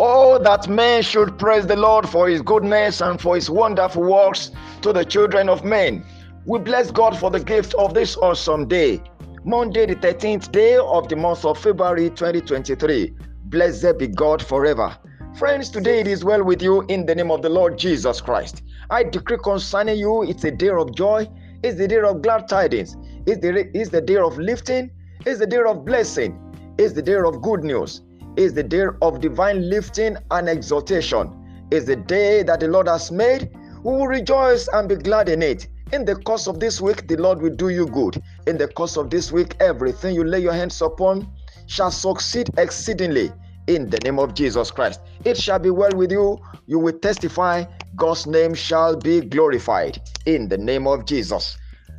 Oh, that men should praise the Lord for his goodness and for his wonderful works to the children of men. We bless God for the gift of this awesome day. Monday, the 13th day of the month of February 2023. Blessed be God forever. Friends, today it is well with you in the name of the Lord Jesus Christ. I decree concerning you, it's a day of joy, it's the day of glad tidings, it's the, it's the day of lifting, it's the day of blessing, it's the day of good news is the day of divine lifting and exaltation. Is the day that the Lord has made. We will rejoice and be glad in it. In the course of this week, the Lord will do you good. In the course of this week, everything you lay your hands upon shall succeed exceedingly in the name of Jesus Christ. It shall be well with you. You will testify. God's name shall be glorified in the name of Jesus.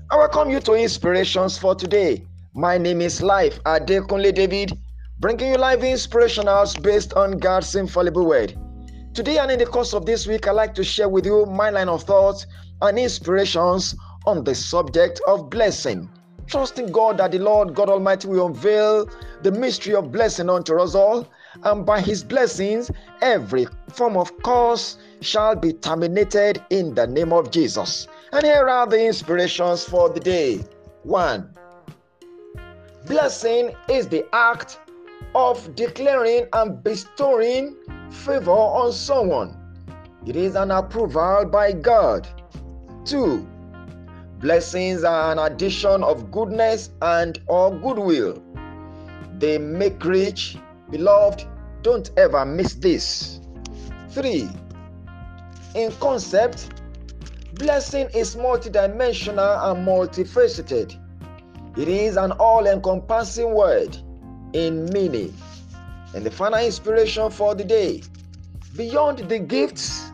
I welcome you to Inspirations for today. My name is Life Adekunle David bringing you live inspirationals based on God's infallible word. Today and in the course of this week, I'd like to share with you my line of thoughts and inspirations on the subject of blessing. Trusting God that the Lord God Almighty will unveil the mystery of blessing unto us all, and by His blessings, every form of curse shall be terminated in the name of Jesus. And here are the inspirations for the day. 1. Blessing is the act of declaring and bestowing favor on someone. It is an approval by God. 2. Blessings are an addition of goodness and or goodwill. They make rich. Beloved, don't ever miss this. 3. In concept, blessing is multidimensional and multifaceted. It is an all encompassing word in meaning. And the final inspiration for the day beyond the gifts,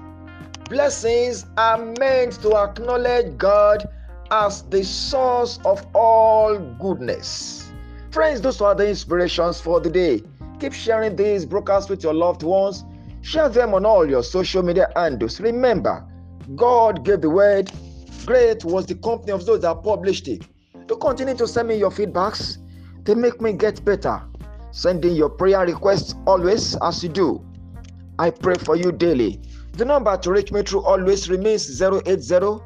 blessings are meant to acknowledge God as the source of all goodness. Friends, those are the inspirations for the day. Keep sharing these broadcasts with your loved ones. Share them on all your social media handles. Remember, God gave the word. Great was the company of those that published it. To continue to send me your feedbacks, they make me get better. Sending your prayer requests always as you do. I pray for you daily. The number to reach me through always remains 080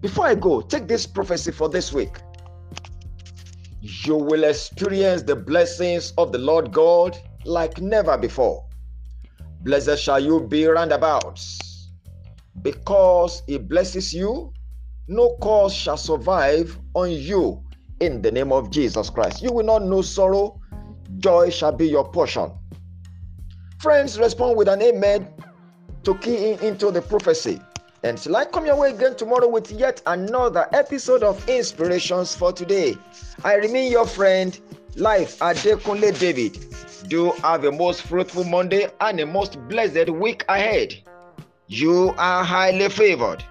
Before I go, take this prophecy for this week. You will experience the blessings of the Lord God like never before. Blessed shall you be roundabouts, because He blesses you no cause shall survive on you in the name of Jesus Christ. You will not know sorrow, joy shall be your portion. Friends, respond with an amen to key in into the prophecy. And till I come your way again tomorrow with yet another episode of Inspirations for Today, I remain your friend, Life Adekunle David. Do have a most fruitful Monday and a most blessed week ahead. You are highly favored.